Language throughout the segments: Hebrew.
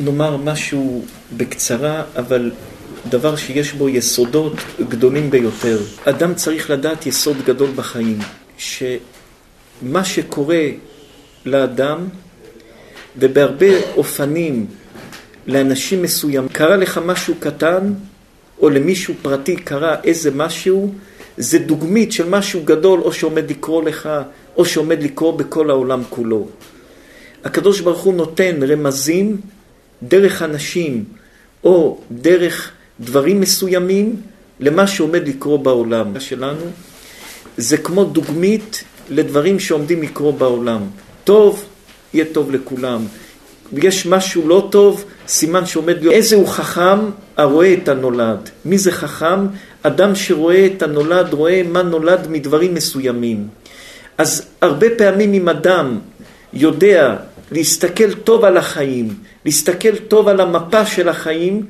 נאמר משהו בקצרה, אבל דבר שיש בו יסודות גדולים ביותר. אדם צריך לדעת יסוד גדול בחיים, שמה שקורה לאדם, ובהרבה אופנים לאנשים מסוים, קרה לך משהו קטן, או למישהו פרטי קרה איזה משהו, זה דוגמית של משהו גדול, או שעומד לקרוא לך, או שעומד לקרוא בכל העולם כולו. הקדוש ברוך הוא נותן רמזים דרך אנשים או דרך דברים מסוימים למה שעומד לקרות בעולם שלנו. זה כמו דוגמית לדברים שעומדים לקרות בעולם. טוב, יהיה טוב לכולם. יש משהו לא טוב, סימן שעומד להיות. איזה הוא חכם הרואה את הנולד. מי זה חכם? אדם שרואה את הנולד, רואה מה נולד מדברים מסוימים. אז הרבה פעמים אם אדם יודע להסתכל טוב על החיים, להסתכל טוב על המפה של החיים,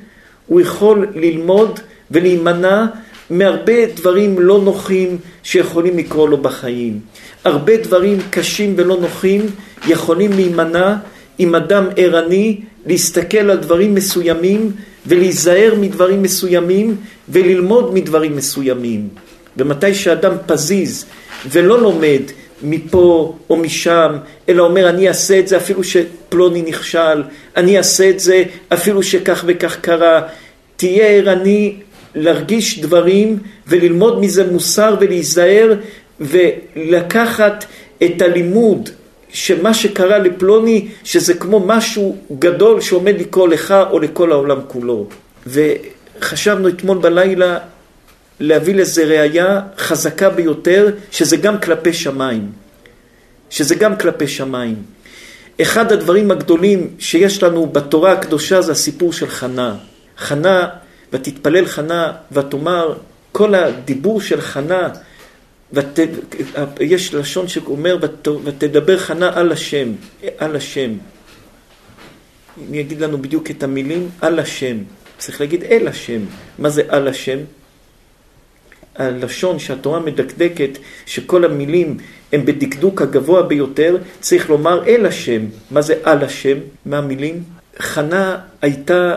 הוא יכול ללמוד ולהימנע מהרבה דברים לא נוחים שיכולים לקרות לו בחיים. הרבה דברים קשים ולא נוחים יכולים להימנע אם אדם ערני להסתכל על דברים מסוימים ולהיזהר מדברים מסוימים וללמוד מדברים מסוימים. ומתי שאדם פזיז ולא לומד מפה או משם, אלא אומר אני אעשה את זה אפילו שפלוני נכשל, אני אעשה את זה אפילו שכך וכך קרה. תהיה ערני להרגיש דברים וללמוד מזה מוסר ולהיזהר ולקחת את הלימוד שמה שקרה לפלוני שזה כמו משהו גדול שעומד לקרוא לך או לכל העולם כולו. וחשבנו אתמול בלילה להביא לזה ראייה חזקה ביותר, שזה גם כלפי שמיים. שזה גם כלפי שמיים. אחד הדברים הגדולים שיש לנו בתורה הקדושה זה הסיפור של חנה. חנה, ותתפלל חנה ותאמר, כל הדיבור של חנה, ות, יש לשון שאומר, ות, ותדבר חנה על השם, על השם. אני אגיד לנו בדיוק את המילים, על השם. צריך להגיד אל השם. מה זה על השם? הלשון שהתורה מדקדקת, שכל המילים הם בדקדוק הגבוה ביותר, צריך לומר אל השם. מה זה על השם? מה המילים? חנה הייתה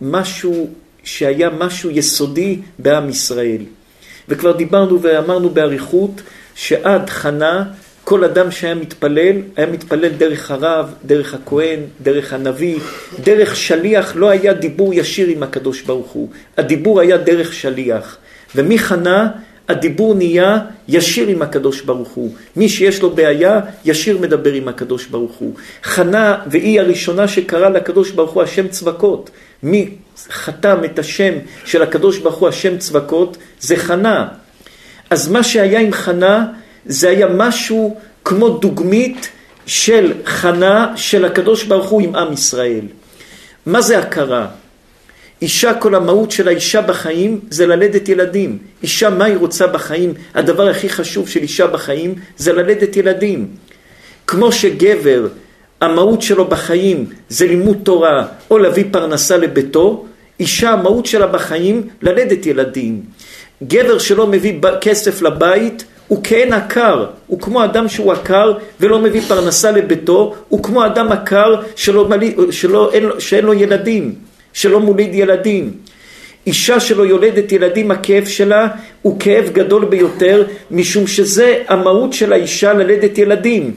משהו שהיה משהו יסודי בעם ישראל. וכבר דיברנו ואמרנו באריכות שעד חנה כל אדם שהיה מתפלל, היה מתפלל דרך הרב, דרך הכהן, דרך הנביא, דרך שליח, לא היה דיבור ישיר עם הקדוש ברוך הוא. הדיבור היה דרך שליח. ומחנה הדיבור נהיה ישיר עם הקדוש ברוך הוא. מי שיש לו בעיה, ישיר מדבר עם הקדוש ברוך הוא. חנה והיא הראשונה שקרא לקדוש ברוך הוא השם צבקות. מי חתם את השם של הקדוש ברוך הוא השם צבקות? זה חנה. אז מה שהיה עם חנה זה היה משהו כמו דוגמית של חנה של הקדוש ברוך הוא עם עם ישראל. מה זה הכרה? אישה, כל המהות של האישה בחיים זה ללדת ילדים. אישה, מה היא רוצה בחיים? הדבר הכי חשוב של אישה בחיים זה ללדת ילדים. כמו שגבר, המהות שלו בחיים זה לימוד תורה או להביא פרנסה לביתו, אישה, המהות שלה בחיים ללדת ילדים. גבר שלא מביא כסף לבית הוא כאין עקר, הוא כמו אדם שהוא עקר ולא מביא פרנסה לביתו, הוא כמו אדם עקר שלא, שלא, אין, שאין לו ילדים. שלא מוליד ילדים. אישה שלא יולדת ילדים, הכאב שלה הוא כאב גדול ביותר, משום שזה המהות של האישה ללדת ילדים.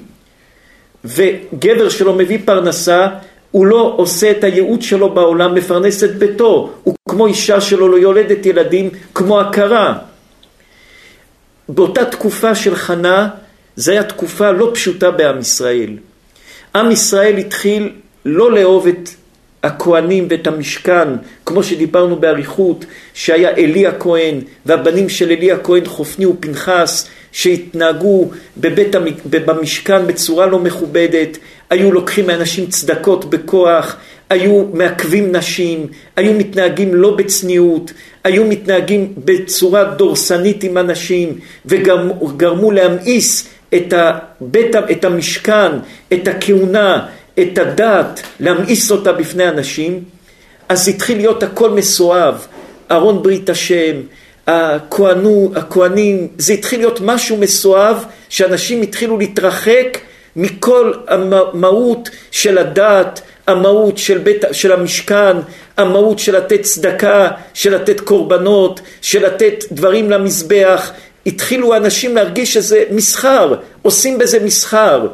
וגבר שלא מביא פרנסה, הוא לא עושה את הייעוד שלו בעולם, מפרנס את ביתו. הוא כמו אישה שלו לא יולדת ילדים, כמו הכרה. באותה תקופה של חנה, זו הייתה תקופה לא פשוטה בעם ישראל. עם ישראל התחיל לא לאהוב את הכהנים ואת המשכן, כמו שדיברנו באריכות, שהיה עלי הכהן והבנים של עלי הכהן חופני ופנחס, שהתנהגו בבית המ... במשכן בצורה לא מכובדת, היו לוקחים מאנשים צדקות בכוח, היו מעכבים נשים, היו מתנהגים לא בצניעות, היו מתנהגים בצורה דורסנית עם אנשים וגרמו להמאיס את, הבית, את המשכן, את הכהונה, את הדת, להמאיס אותה בפני אנשים, אז התחיל להיות הכל מסואב, ארון ברית השם, הכהנו, הכהנים, זה התחיל להיות משהו מסואב, שאנשים התחילו להתרחק מכל המהות של הדת, המהות של, בית, של המשכן, המהות של לתת צדקה, של לתת קורבנות, של לתת דברים למזבח, התחילו אנשים להרגיש שזה מסחר, עושים בזה מסחר,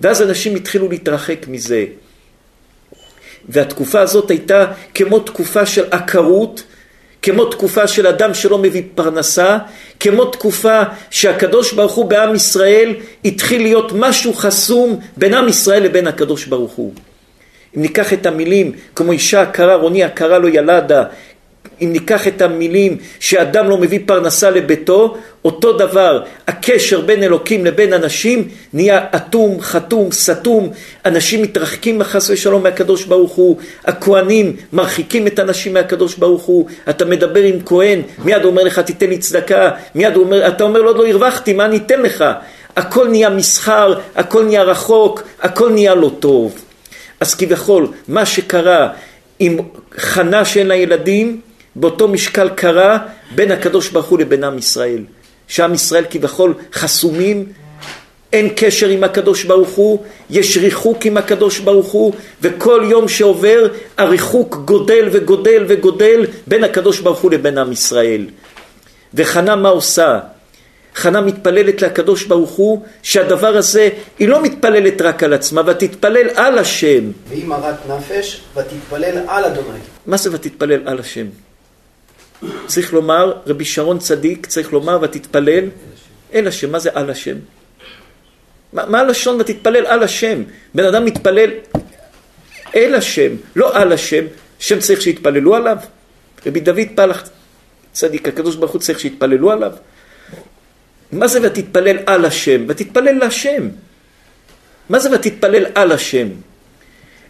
ואז אנשים התחילו להתרחק מזה. והתקופה הזאת הייתה כמו תקופה של עקרות, כמו תקופה של אדם שלא מביא פרנסה, כמו תקופה שהקדוש ברוך הוא בעם ישראל התחיל להיות משהו חסום בין עם ישראל לבין הקדוש ברוך הוא. אם ניקח את המילים כמו אישה עקרה, רוני עקרה לא ילדה, אם ניקח את המילים שאדם לא מביא פרנסה לביתו, אותו דבר, הקשר בין אלוקים לבין אנשים נהיה אטום, חתום, סתום, אנשים מתרחקים חס ושלום מהקדוש ברוך הוא, הכהנים מרחיקים את הנשים מהקדוש ברוך הוא, אתה מדבר עם כהן, מיד הוא אומר לך תיתן לי צדקה, מיד הוא אומר, אתה אומר לו לא הרווחתי, מה אני אתן לך? הכל נהיה מסחר, הכל נהיה רחוק, הכל נהיה לא טוב. אז כביכול, מה שקרה עם חנה שאין לה ילדים, באותו משקל קרה בין הקדוש ברוך הוא לבין עם ישראל. שעם ישראל כביכול חסומים, אין קשר עם הקדוש ברוך הוא, יש ריחוק עם הקדוש ברוך הוא, וכל יום שעובר הריחוק גודל וגודל וגודל בין הקדוש ברוך הוא לבין עם ישראל. וחנה מה עושה? חנה מתפללת לקדוש ברוך הוא שהדבר הזה, היא לא מתפללת רק על עצמה, ותתפלל על השם. והיא מרת נפש, ותתפלל על אדוני. מה זה ותתפלל על השם? צריך לומר, רבי שרון צדיק, צריך לומר ותתפלל אל השם. מה זה על השם? מה, מה הלשון ותתפלל על השם? בן אדם מתפלל אל השם, לא על השם, שם צריך שיתפללו עליו. רבי דוד פלח צדיק, הקדוש ברוך הוא צריך שיתפללו עליו. מה זה ותתפלל על השם? ותתפלל להשם. מה זה ותתפלל על השם?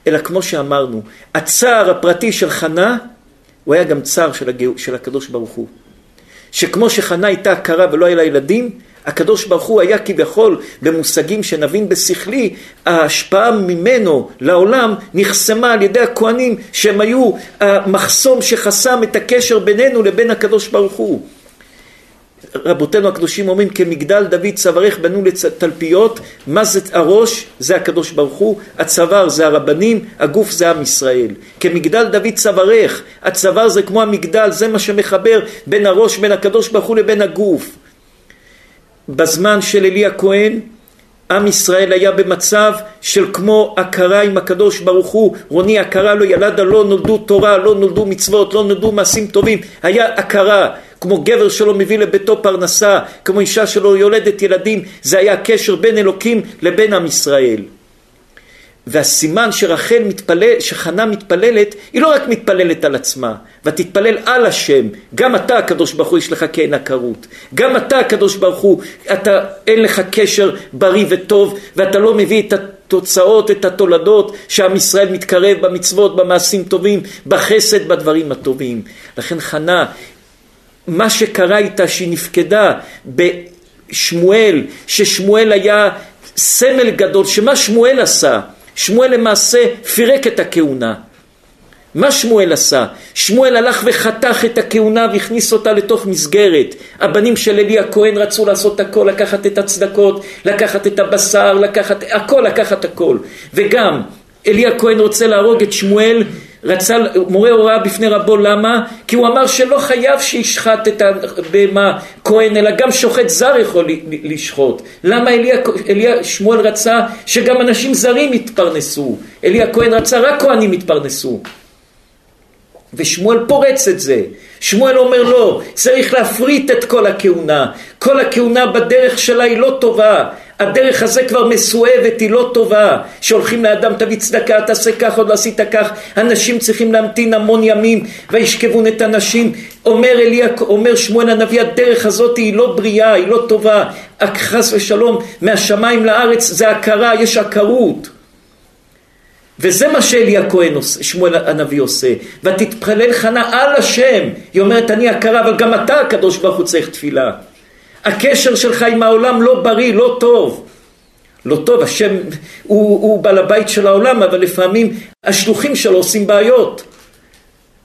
אלא כמו שאמרנו, הצער הפרטי של חנה הוא היה גם צער של, הגא... של הקדוש ברוך הוא. שכמו שחנה הייתה עקרה ולא היה לה ילדים, הקדוש ברוך הוא היה כביכול במושגים שנבין בשכלי, ההשפעה ממנו לעולם נחסמה על ידי הכהנים שהם היו המחסום שחסם את הקשר בינינו לבין הקדוש ברוך הוא. רבותינו הקדושים אומרים כמגדל דוד צווארך בנו לתלפיות, מה זה הראש? זה הקדוש ברוך הוא, הצוואר זה הרבנים, הגוף זה עם ישראל. כמגדל דוד צווארך, הצוואר זה כמו המגדל, זה מה שמחבר בין הראש, בין הקדוש ברוך הוא לבין הגוף. בזמן של אלי הכהן, עם ישראל היה במצב של כמו הכרה עם הקדוש ברוך הוא, רוני הכרה לא ילדה, לא נולדו תורה, לא נולדו מצוות, לא נולדו מעשים טובים, היה הכרה. כמו גבר שלא מביא לביתו פרנסה, כמו אישה שלא יולדת ילדים, זה היה הקשר בין אלוקים לבין עם ישראל. והסימן שרחל מתפלל, שחנה מתפללת, היא לא רק מתפללת על עצמה, ותתפלל על השם, גם אתה הקדוש ברוך הוא יש לך כעין עקרות, גם אתה הקדוש ברוך הוא, אתה אין לך קשר בריא וטוב, ואתה לא מביא את התוצאות, את התולדות, שעם ישראל מתקרב במצוות, במעשים טובים, בחסד, בדברים הטובים. לכן חנה מה שקרה איתה שהיא נפקדה בשמואל, ששמואל היה סמל גדול, שמה שמואל עשה? שמואל למעשה פירק את הכהונה. מה שמואל עשה? שמואל הלך וחתך את הכהונה והכניס אותה לתוך מסגרת. הבנים של אלי הכהן רצו לעשות הכל, לקחת את הצדקות, לקחת את הבשר, לקחת הכל, לקחת הכל. וגם אלי הכהן רוצה להרוג את שמואל רצה, מורה הוראה בפני רבו, למה? כי הוא אמר שלא חייב שישחט את הבהמה כהן, אלא גם שוחט זר יכול לשחוט. למה אליה, אליה שמואל רצה שגם אנשים זרים יתפרנסו? אליה כהן רצה רק כהנים יתפרנסו. ושמואל פורץ את זה. שמואל אומר לא, צריך להפריט את כל הכהונה. כל הכהונה בדרך שלה היא לא טובה. הדרך הזה כבר מסואבת, היא לא טובה. שהולכים לאדם תביא צדקה, תעשה כך, עוד לא עשית כך. אנשים צריכים להמתין המון ימים, וישכבון את הנשים. אומר אליה, אומר שמואל הנביא, הדרך הזאת היא לא בריאה, היא לא טובה. חס ושלום, מהשמיים לארץ זה הכרה, יש עקרות. וזה מה שאלי הכהן עושה, שמואל הנביא עושה. ותתפלל חנה על השם. היא אומרת, אני הכרה, אבל גם אתה הקדוש ברוך הוא צריך תפילה. הקשר שלך עם העולם לא בריא, לא טוב. לא טוב, השם הוא, הוא בעל הבית של העולם, אבל לפעמים השלוחים שלו עושים בעיות.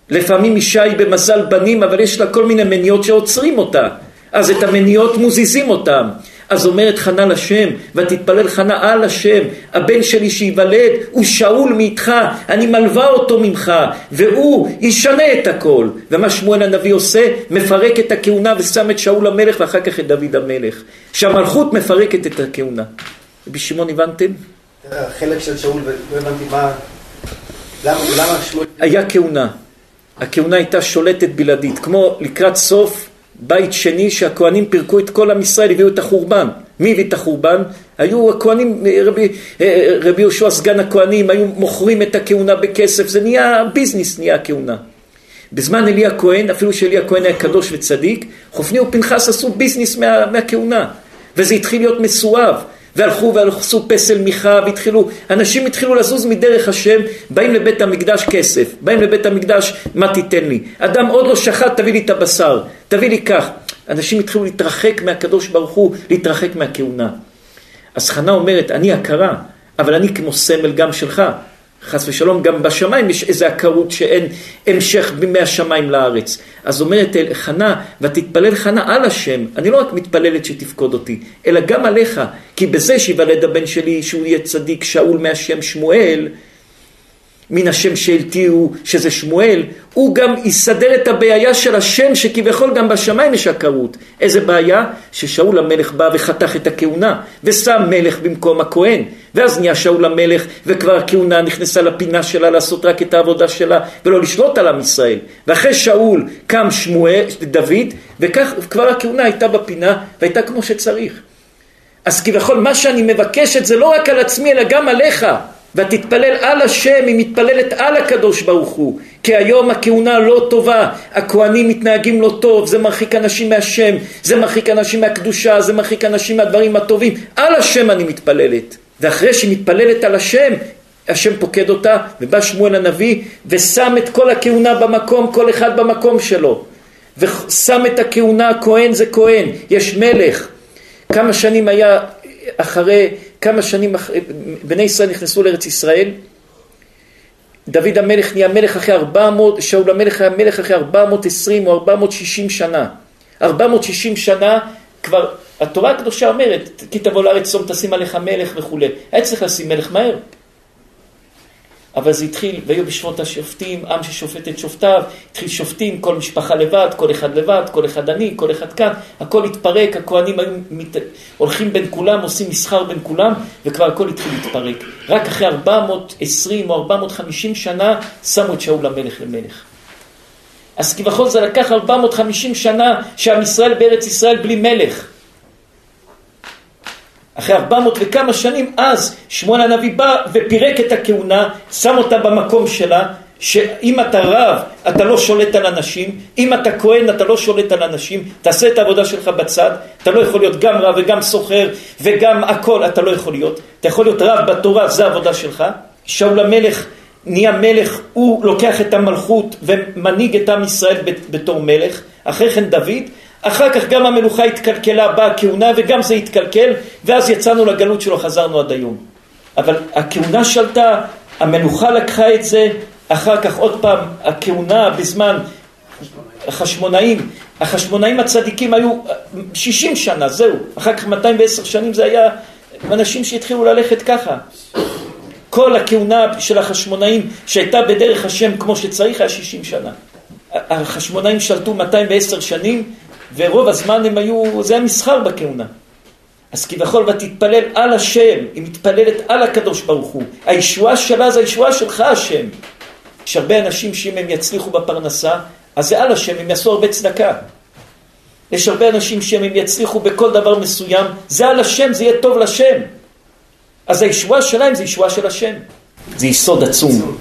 לפעמים אישה היא במזל בנים, אבל יש לה כל מיני מניות שעוצרים אותה. אז את המניות מוזיזים אותם. אז אומרת חנה לשם, ותתפלל חנה על השם, הבן שלי שייוולד הוא שאול מאיתך, אני מלווה אותו ממך, והוא ישנה את הכל. ומה שמואל הנביא עושה? מפרק את הכהונה ושם את שאול המלך ואחר כך את דוד המלך. שהמלכות מפרקת את הכהונה. רבי שמעון הבנתם? החלק של שאול, לא הבנתי מה... למה, למה שמואל... היה כהונה. הכהונה הייתה שולטת בלעדית, כמו לקראת סוף בית שני שהכהנים פירקו את כל עם ישראל, הביאו את החורבן. מי הביא את החורבן? היו הכהנים, רבי, רבי יהושע סגן הכהנים, היו מוכרים את הכהונה בכסף, זה נהיה ביזנס, נהיה הכהונה. בזמן אלי הכהן, אפילו שאלי הכהן היה קדוש וצדיק, חופני ופנחס עשו ביזנס מה, מהכהונה, וזה התחיל להיות מסואב. והלכו ועשו פסל מיכה והתחילו, אנשים התחילו לזוז מדרך השם, באים לבית המקדש כסף, באים לבית המקדש מה תיתן לי, אדם עוד לא שחט תביא לי את הבשר, תביא לי כך, אנשים התחילו להתרחק מהקדוש ברוך הוא, להתרחק מהכהונה. אז חנה אומרת, אני הכרה, אבל אני כמו סמל גם שלך, חס ושלום, גם בשמיים יש איזו עקרות שאין המשך מהשמיים לארץ. אז אומרת חנה, ותתפלל חנה על השם, אני לא רק מתפללת שתפקוד אותי, אלא גם עליך, כי בזה שיוולד הבן שלי, שהוא יהיה צדיק, שאול מהשם שמואל, מן השם שהלתיהו, שזה שמואל, הוא גם יסדר את הבעיה של השם שכביכול גם בשמיים יש עקרות. איזה בעיה? ששאול המלך בא וחתך את הכהונה, ושם מלך במקום הכהן. ואז נהיה שאול המלך, וכבר הכהונה נכנסה לפינה שלה לעשות רק את העבודה שלה, ולא לשלוט על עם ישראל. ואחרי שאול קם שמואל, דוד, וכך כבר הכהונה הייתה בפינה, והייתה כמו שצריך. אז כביכול מה שאני מבקשת זה לא רק על עצמי, אלא גם עליך. ותתפלל על השם, היא מתפללת על הקדוש ברוך הוא. כי היום הכהונה לא טובה, הכהנים מתנהגים לא טוב, זה מרחיק אנשים מהשם, זה מרחיק אנשים מהקדושה, זה מרחיק אנשים מהדברים הטובים. על השם אני מתפללת. ואחרי שהיא מתפללת על השם, השם פוקד אותה, ובא שמואל הנביא, ושם את כל הכהונה במקום, כל אחד במקום שלו. ושם את הכהונה, כהן זה כהן, יש מלך. כמה שנים היה אחרי כמה שנים בני ישראל נכנסו לארץ ישראל, דוד המלך נהיה מלך אחרי 400, שאול המלך היה מלך אחרי 420 או 460 שנה. 460 שנה כבר, התורה הקדושה אומרת, כי תבוא לארץ צום תשים עליך מלך וכולי. היה צריך לשים מלך מהר. אבל זה התחיל, והיו בשבות השופטים, עם ששופט את שופטיו, התחיל שופטים, כל משפחה לבד, כל אחד לבד, כל אחד עני, כל אחד כאן, הכל התפרק, הכוהנים היו מת... הולכים בין כולם, עושים מסחר בין כולם, וכבר הכל התחיל להתפרק. רק אחרי 420 או 450 שנה שמו את שאול המלך למלך. אז כביכול זה לקח 450 שנה שעם ישראל בארץ ישראל בלי מלך. אחרי ארבע מאות וכמה שנים, אז שמואל הנביא בא ופירק את הכהונה, שם אותה במקום שלה, שאם אתה רב, אתה לא שולט על אנשים, אם אתה כהן, אתה לא שולט על אנשים, תעשה את העבודה שלך בצד, אתה לא יכול להיות גם רב וגם סוחר וגם הכל, אתה לא יכול להיות. אתה יכול להיות רב בתורה, זה העבודה שלך. שאול המלך נהיה מלך, הוא לוקח את המלכות ומנהיג את עם ישראל בתור מלך, אחרי כן דוד, אחר כך גם המלוכה התקלקלה, באה הכהונה וגם זה התקלקל, ואז יצאנו לגלות שלו, חזרנו עד היום. אבל הכהונה שלטה, המלוכה לקחה את זה, אחר כך עוד פעם, הכהונה בזמן החשמונאים, החשמונאים הצדיקים היו 60 שנה, זהו, אחר כך 210 שנים זה היה אנשים שהתחילו ללכת ככה. כל הכהונה של החשמונאים שהייתה בדרך השם כמו שצריך היה 60 שנה. החשמונאים שלטו 210 שנים, ורוב הזמן הם היו, זה היה מסחר בכהונה. אז כביכול ותתפלל על השם, היא מתפללת על הקדוש ברוך הוא. הישועה שלה זה הישועה שלך השם. יש הרבה אנשים שאם הם יצליחו בפרנסה, אז זה על השם, הם יעשו הרבה צדקה. יש הרבה אנשים שאם הם יצליחו בכל דבר מסוים, זה על השם, זה יהיה טוב לשם. אז הישועה שלהם זה ישועה של השם. זה יסוד עצום.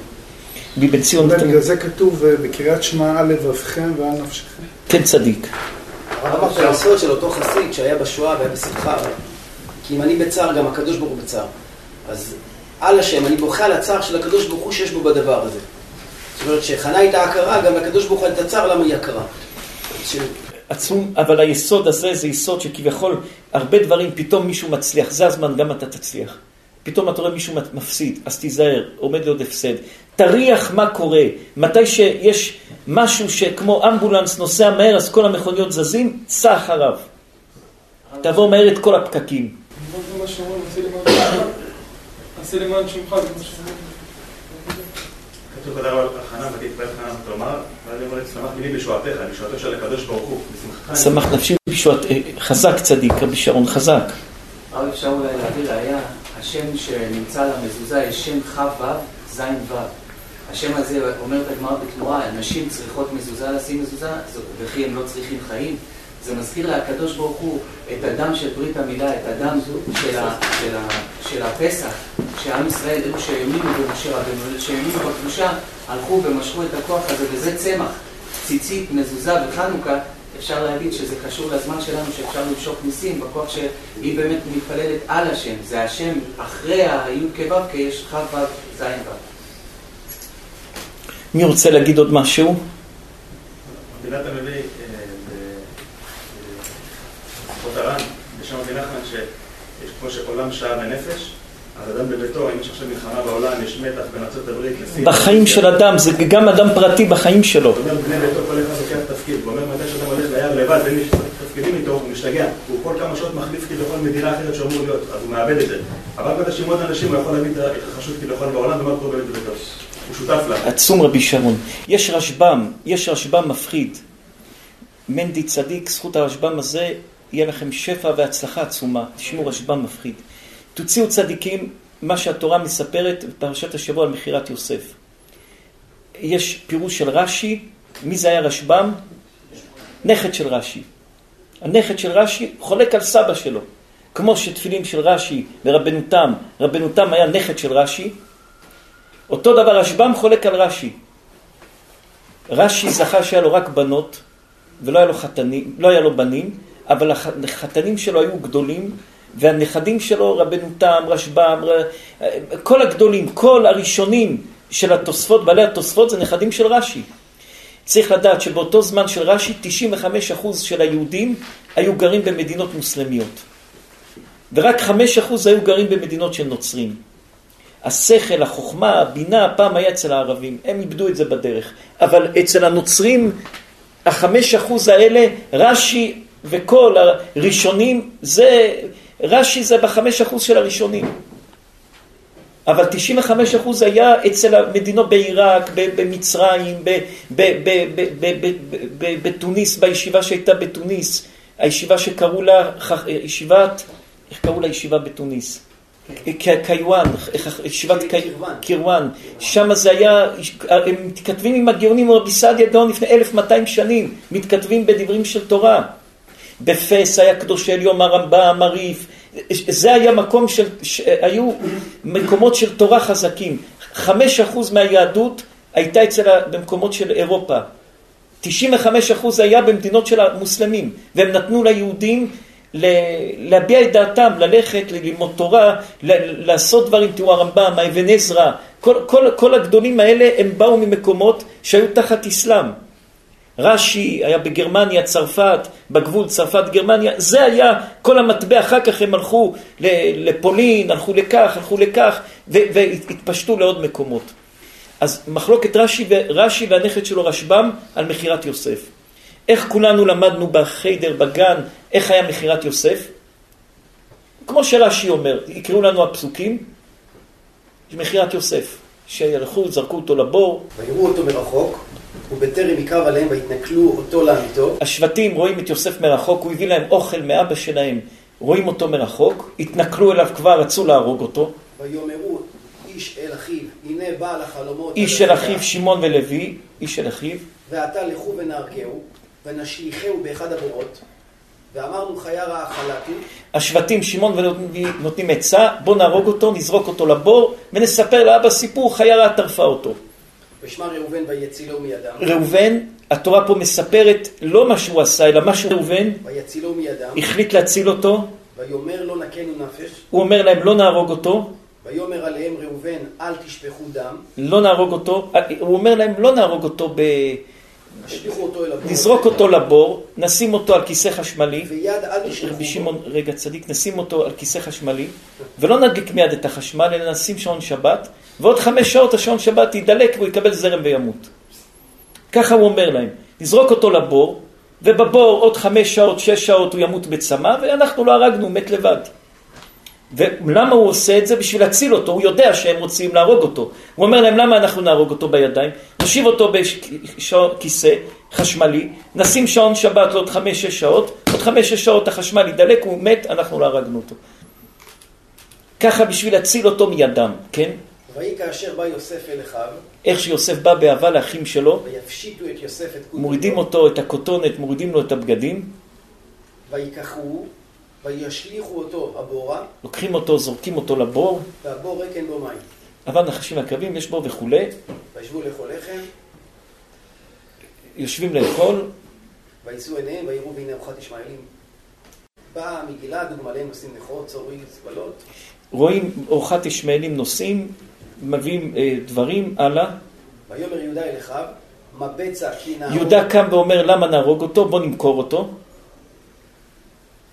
בבן ציון... בגלל זה כתוב אה, בקריאת שמע על לבבכם ועל נפשכם. כן צדיק. הרב אמרת היסוד של אותו חסיד שהיה בשואה והיה בשמחה, כי אם אני בצער, גם הקדוש ברוך הוא בצער. אז על השם, אני בוכה על הצער של הקדוש ברוך הוא שיש בו בדבר הזה. זאת אומרת, שחנה הייתה הכרה, גם לקדוש ברוך הוא הייתה צער, למה היא הכרה? עצום, אבל היסוד הזה זה יסוד שכביכול הרבה דברים, פתאום מישהו מצליח, זה הזמן, גם אתה תצליח. פתאום אתה רואה מישהו מפסיד, אז תיזהר, עומד להיות הפסד. תריח מה קורה. מתי שיש משהו שכמו אמבולנס נוסע מהר, אז כל המכוניות זזים, סע אחריו. תעבור מהר את כל הפקקים. ותתפלל חנה ותאמר, שמח מיני בשועתך, בשועתו של הקדוש ברוך הוא, בשמחתך. שמח נפשי בשועתך, אה, חזק צדיק, רבי שרון חזק. אבל אפשר אולי להביא ראייה, השם שנמצא על המזוזה יש שם כ"ו, ז' ו'. השם הזה, אומרת הגמרא בתמורה, נשים צריכות מזוזה לשים מזוזה, וכי הם לא צריכים חיים. זה מזכיר לקדוש ברוך הוא את הדם של ברית המילה, את הדם של, ה, של, ה, של הפסח, שעם ישראל, אלו שהאמינו במשה רבנו, שהאמינו בקדושה, הלכו ומשכו את הכוח הזה, וזה צמח, ציצית, מזוזה וחנוכה, אפשר להגיד שזה קשור לזמן שלנו שאפשר למשוך ניסים, בכוח שהיא באמת מתפללת על השם, זה השם אחרי הי"ק ו"ק יש כ"ו ז' ו'. מי רוצה להגיד עוד משהו? מגילת המביא בשיחות הר"ן, בשם רבי נחמן, שיש כמו שעולם שעה ונפש, אז אדם בביתו, אם יש עכשיו מלחמה בעולם, יש מתח בין ארצות הברית לסין. בחיים של אדם, זה גם אדם פרטי בחיים שלו. זאת אומרת, בני ביתו כל אחד לוקח תפקיד, הוא אומר מתי שאדם הולך ליד לבד, ואין מי שתפקידים איתו, הוא משתגע. הוא כל כמה שעות מחליף כביכול מדינה אחרת שאמור להיות, אז הוא מאבד את זה. אבל שעם עוד אנשים הוא יכול להביא את ההתרחשות כביכול בעולם, ומה קורה בביתו. הוא שותף לה. עצום רבי שרון. יש רשב"ם, יש רשב"ם מפחיד. מנדי צדיק, זכות הרשב"ם הזה, יהיה לכם שפע והצלחה עצומה. תשמעו רשב"ם מפחיד. תוציאו צדיקים, מה שהתורה מספרת בפרשת השבוע על מכירת יוסף. יש פירוש של רש"י, מי זה היה רשב"ם? נכד של רש"י. הנכד של רש"י חולק על סבא שלו. כמו שתפילים של רש"י ורבנו תם, רבנו תם היה נכד של רש"י, אותו דבר רשב"ם חולק על רש"י. רש"י זכה שהיה לו רק בנות, ולא היה לו חתנים, לא היה לו בנים, אבל החתנים שלו היו גדולים, והנכדים שלו, רבנו תם, רשב"ם, כל הגדולים, כל הראשונים של התוספות, בעלי התוספות, זה נכדים של רש"י. צריך לדעת שבאותו זמן של רש"י, 95% של היהודים היו גרים במדינות מוסלמיות. ורק 5% היו גרים במדינות של נוצרים. השכל, החוכמה, הבינה, פעם היה אצל הערבים, הם איבדו את זה בדרך. אבל אצל הנוצרים, החמש אחוז האלה, רש"י וכל הראשונים, זה, רש"י זה בחמש אחוז של הראשונים. אבל 95 אחוז היה אצל המדינות בעיראק, במצרים, בתוניס, בישיבה שהייתה בתוניס, הישיבה שקראו לה, ישיבת, איך קראו לה ישיבה בתוניס? קיוואן, ישיבת קירוואן, שם זה היה, הם מתכתבים עם הגאונים, רבי סעדיה גאון לפני 1200 שנים, מתכתבים בדברים של תורה. בפס היה קדושי עליון הרמב"ם, הריף, זה היה מקום של, היו מקומות של תורה חזקים. חמש אחוז מהיהדות הייתה אצל, במקומות של אירופה. 95 אחוז היה במדינות של המוסלמים, והם נתנו ליהודים להביע את דעתם, ללכת, ללמוד תורה, לעשות דברים, תראו הרמב"ם, האבן עזרא, כל, כל, כל הגדולים האלה הם באו ממקומות שהיו תחת אסלאם. רש"י היה בגרמניה, צרפת, בגבול צרפת-גרמניה, זה היה כל המטבע, אחר כך הם הלכו לפולין, הלכו לכך, הלכו לכך, והתפשטו לעוד מקומות. אז מחלוקת רש"י, רש"י והנכד שלו רשב"ם על מכירת יוסף. איך כולנו למדנו בחיידר, בגן, איך היה מכירת יוסף? כמו שרש"י אומר, יקראו לנו הפסוקים, מכירת יוסף, שהלכו, זרקו אותו לבור. ויראו אותו מרחוק, ובטרם יקרב עליהם ויתנכלו אותו לעמיתו. השבטים רואים את יוסף מרחוק, הוא הביא להם אוכל מאבא שלהם, רואים אותו מרחוק, התנכלו אליו כבר, רצו להרוג אותו. ויאמרו איש אל אחיו, הנה בעל החלומות. איש אל אחיו שמעון ולוי, איש אל אחיו. ועתה לכו ונהרגהו. ונשליכהו באחד הבורות, ואמרנו חיה רעה חלתי. השבטים, שמעון ולוי נותנים עצה, בוא נהרוג אותו, נזרוק אותו לבור, ונספר לאבא סיפור, חיה רעה טרפה אותו. ושמע ראובן ויצילו מידם. ראובן, התורה פה מספרת לא מה שהוא עשה, אלא מה שראובן ויצילו מידם. החליט להציל אותו. ויאמר לא נקנו נפש. הוא אומר להם לא נהרוג אותו. ויאמר עליהם ראובן אל תשפכו דם. לא נהרוג אותו. הוא אומר להם לא נהרוג אותו ב... נזרוק אותו לבור, נשים אותו על כיסא חשמלי, רבי שמעון, רגע צדיק, נשים אותו על כיסא חשמלי, ולא נדליק מיד את החשמל, אלא נשים שעון שבת, ועוד חמש שעות השעון שבת ידלק והוא יקבל זרם וימות. ככה הוא אומר להם, נזרוק אותו לבור, ובבור עוד חמש שעות, שש שעות הוא ימות בצמא, ואנחנו לא הרגנו, מת לבד. ולמה הוא עושה את זה? בשביל להציל אותו, הוא יודע שהם רוצים להרוג אותו. הוא אומר להם, למה אנחנו נהרוג אותו בידיים? נושיב אותו בכיסא חשמלי, נשים שעון שבת לעוד חמש-שש שעות, עוד חמש-שש שעות החשמל ידלק, הוא מת, אנחנו לא הרגנו אותו. ככה בשביל להציל אותו מידם, כן? ויהי כאשר בא יוסף אל אחיו. איך שיוסף בא באהבה לאחים שלו. ויפשיטו את יוסף את כותנתו. מורידים אותו, את הכותונת, מורידים לו את הבגדים. ויקחו, וישליכו אותו הבורה. לוקחים אותו, זורקים אותו לבור. והבור ריק אין בו מים. אבל נחשים עקבים, יש בו וכולי. וישבו לאכול לחם. יושבים לאכול. ויצאו עיניהם ויראו והנה ארוחת ישמעאלים. באה מגלעד וגמליהם נושאים נכות, צורי, צבלות. רואים אורחת ישמעאלים נוסעים, מביאים אה, דברים, הלאה. ויאמר יהודה אל אחיו, מה בצע כי נהרוג... יהודה קם ואומר למה נהרוג אותו, בוא נמכור אותו.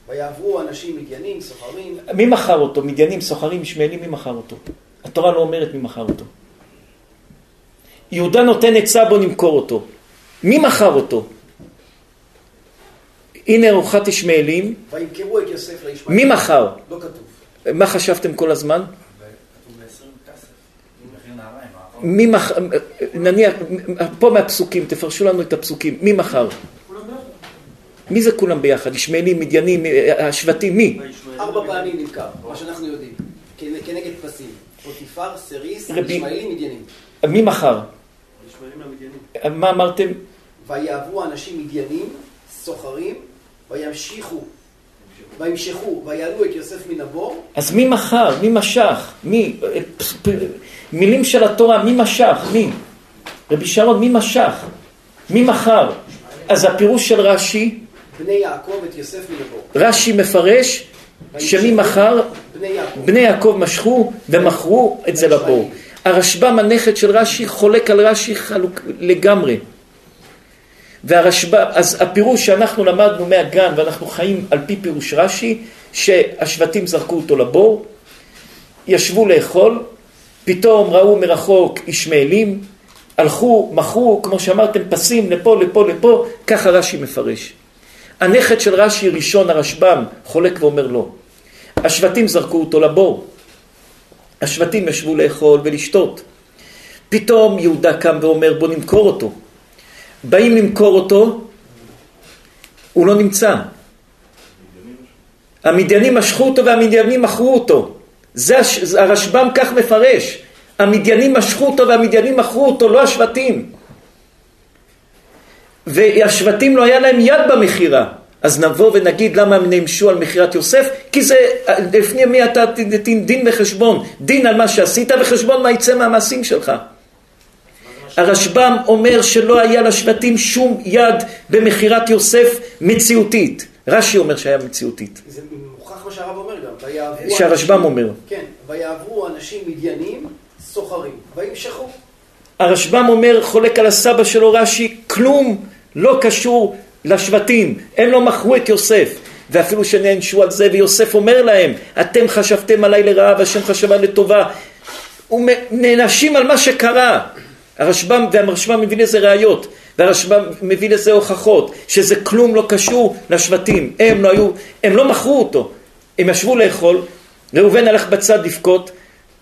ויעברו אנשים מדיינים, סוחרים. מי מכר אותו? מדיינים, סוחרים, ישמעאלים, מי מכר אותו? התורה לא אומרת מי מכר אותו. יהודה נותן עצה, בוא נמכור אותו. מי מכר אותו? הנה ארוחת ישמעאלים. וימכרו את יוסף לישמעאלים. מי מכר? לא כתוב. מה חשבתם כל הזמן? מי מכר, נניח, פה מהפסוקים, תפרשו לנו את הפסוקים, מי מכר? מי זה כולם ביחד? ישמעאלים, מדיינים, השבטים, מי? ארבע פעמים נמכר, מה שאנחנו יודעים, כנגד פסים. פוטיפר, סריס, ישמעאלים, מדיינים. מי מכר? מה אמרתם? ויעברו אנשים מדיינים, סוחרים, וימשיכו וימשכו, ויעלו את יוסף מן הבור. אז מי מכר? מי משך? מי? מילים של התורה, מי משך? מי? רבי שרון, מי משך? מי מכר? אז הפירוש של רש"י... בני יעקב את יוסף מן הבור. רש"י מפרש שמי מכר? בני יעקב. בני יעקב משכו ומכרו את זה לבור. הרשב"ם, הנכד של רש"י, חולק על רש"י חלוק לגמרי. והרשב"א, אז הפירוש שאנחנו למדנו מהגן ואנחנו חיים על פי פירוש רש"י, שהשבטים זרקו אותו לבור, ישבו לאכול, פתאום ראו מרחוק ישמעאלים, הלכו, מכרו, כמו שאמרתם, פסים לפה, לפה, לפה, ככה רש"י מפרש. הנכד של רש"י ראשון, הרשב"ם, חולק ואומר לא. השבטים זרקו אותו לבור. השבטים ישבו לאכול ולשתות. פתאום יהודה קם ואומר בוא נמכור אותו. באים למכור אותו, הוא לא נמצא. המדיינים משכו אותו והמדיינים מכרו אותו. זה הרשב"ם כך מפרש. המדיינים משכו אותו והמדיינים מכרו אותו, לא השבטים. והשבטים לא היה להם יד במכירה. אז נבוא ונגיד למה הם נמשו על מכירת יוסף? כי זה, לפני מי אתה תתין דין וחשבון. דין על מה שעשית וחשבון מה יצא מהמעשים שלך. הרשב"ם אומר שלא היה לשבטים שום יד במכירת יוסף מציאותית. רש"י אומר שהיה מציאותית. זה מוכח מה שהרב אומר גם. שהרשב"ם אומר. כן, ויעברו אנשים מדיינים, סוחרים, וימשכו. הרשב"ם אומר, חולק על הסבא שלו רש"י, כלום לא קשור לשבטים. הם לא מכרו את יוסף. ואפילו שנענשו על זה, ויוסף אומר להם, אתם חשבתם עליי לרעה והשם חשבה לטובה. ונענשים על מה שקרה. הרשב"ם, והרשב"ם מביא לזה ראיות, והרשב"ם מביא לזה הוכחות, שזה כלום לא קשור לשבטים, הם לא היו, הם לא מכרו אותו, הם ישבו לאכול, ראובן הלך בצד לבכות,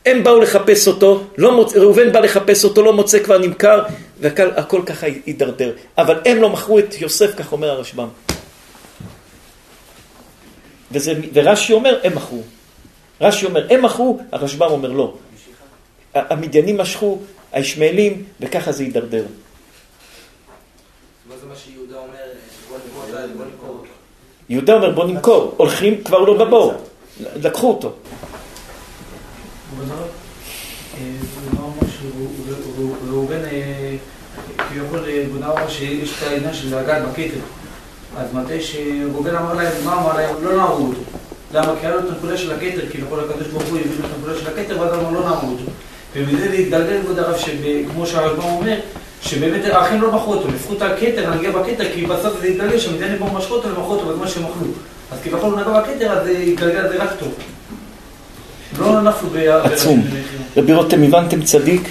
הם באו לחפש אותו, לא מוצ... ראובן בא לחפש אותו, לא מוצא כבר נמכר, והכל ככה הידרדר. אבל הם לא מכרו את יוסף, כך אומר הרשב"ם. וזה, ורש"י אומר, הם מכרו. רש"י אומר, הם מכרו, הרשב"ם אומר לא. המדיינים משכו, הישמעאלים, וככה זה נמכור יהודה אומר בוא נמכור, הולכים כבר לא בבור, לקחו אותו. ראובן, כביכול, בונה אמר שיש את העניין של לגעת בכתר. אז מתי שראובן אמר להם, מה אמר להם? לא נהרו אותו. למה? כי היה לו את הנקודה של הכתר, כביכול הקדוש ברוך הוא הביא לו את הנקודה של הכתר, ואז אמר לא נהרו אותו. ומזה להתגלגל כבוד הרב, כמו שהרב אומר, שבאמת האחים לא מכרו אותו, הפכו את הכתר, נגיע בכתר, כי בסוף זה התגלגל שהמדינים בואו משכו אותו ומכרו אותו בזמן שהם אכלו. אז כביכול הוא נגע בכתר, אז התגלגל, זה רק טוב. לא נפלו ב... עצום. רבי רותם, הבנתם צדיק?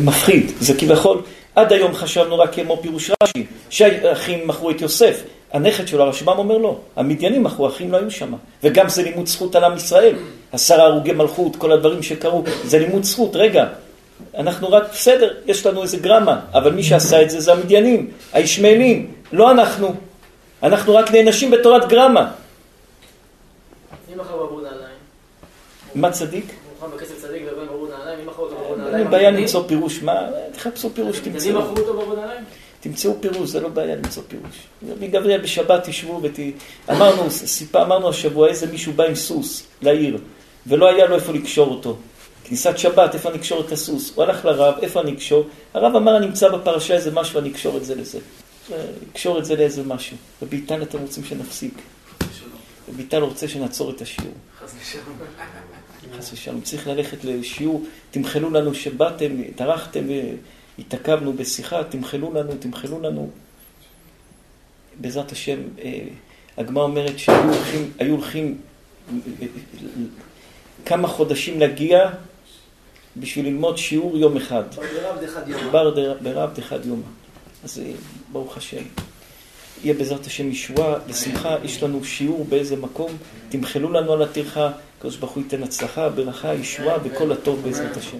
מפחיד. זה כביכול, עד היום חשבנו רק כמו פירוש רש"י, שהאחים מכרו את יוסף. הנכד שלו, הרשב"ם אומר לא, המדיינים מכרו אחים לא היו שם. וגם זה לימוד זכות על עם ישראל. עשרה הרוגי מלכות, כל הדברים שקרו, זה לימוד זכות. רגע, אנחנו רק, בסדר, יש לנו איזה גרמה, אבל מי שעשה את זה זה המדיינים, הישמעאלים, לא אנחנו. אנחנו רק נענשים בתורת גרמה. מה צדיק? אין בעיה למצוא פירוש, מה? תחפשו פירוש, תמצאו. תמצאו פירוש, זה לא בעיה למצוא פירוש. רבי גבריאל בשבת תשבו ות... אמרנו, סיפה, אמרנו השבוע, איזה מישהו בא עם סוס לעיר, ולא היה לו איפה לקשור אותו. כניסת שבת, איפה אני אקשור את הסוס? הוא הלך לרב, איפה אני אקשור? הרב אמר, אני אמצא בפרשה איזה משהו, אני אקשור את זה לזה. אקשור את זה לאיזה משהו. רבי איתן, אתם רוצים שנפסיק. איתן רוצה שנעצור את השיעור. חס ושלום. צריך ללכת לשיעור, תמחלו לנו שבאתם, טרחתם והתעכבנו בשיחה, תמחלו לנו, תמחלו לנו. בעזרת השם, אה, הגמרא אומרת שהיו הולכים, הולכים כמה חודשים להגיע בשביל ללמוד שיעור יום אחד. ברב דחד יומא. אז אה, ברוך השם. יהיה בעזרת השם ישועה ושמחה, יש לנו שיעור באיזה מקום, תמחלו לנו על הטרחה, הקדוש ברוך הוא ייתן הצלחה, ברכה, ישועה וכל הטוב בעזרת השם.